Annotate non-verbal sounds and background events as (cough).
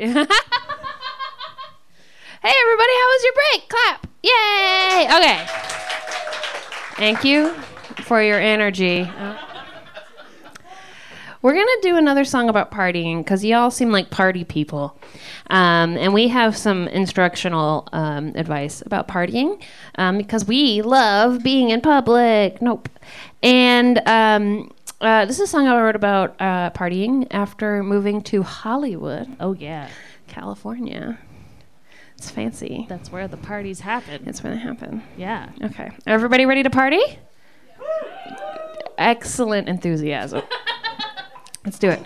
(laughs) Hey everybody, how was your break? Clap. Yay! Okay. Thank you for your energy. Uh, we're gonna do another song about partying because y'all seem like party people, um, and we have some instructional um, advice about partying um, because we love being in public. Nope. And um, uh, this is a song I wrote about uh, partying after moving to Hollywood, Oh yeah, California. It's fancy. that's where the parties happen. It's when they happen. Yeah. Okay. Everybody ready to party? Excellent enthusiasm. (laughs) Let's do it.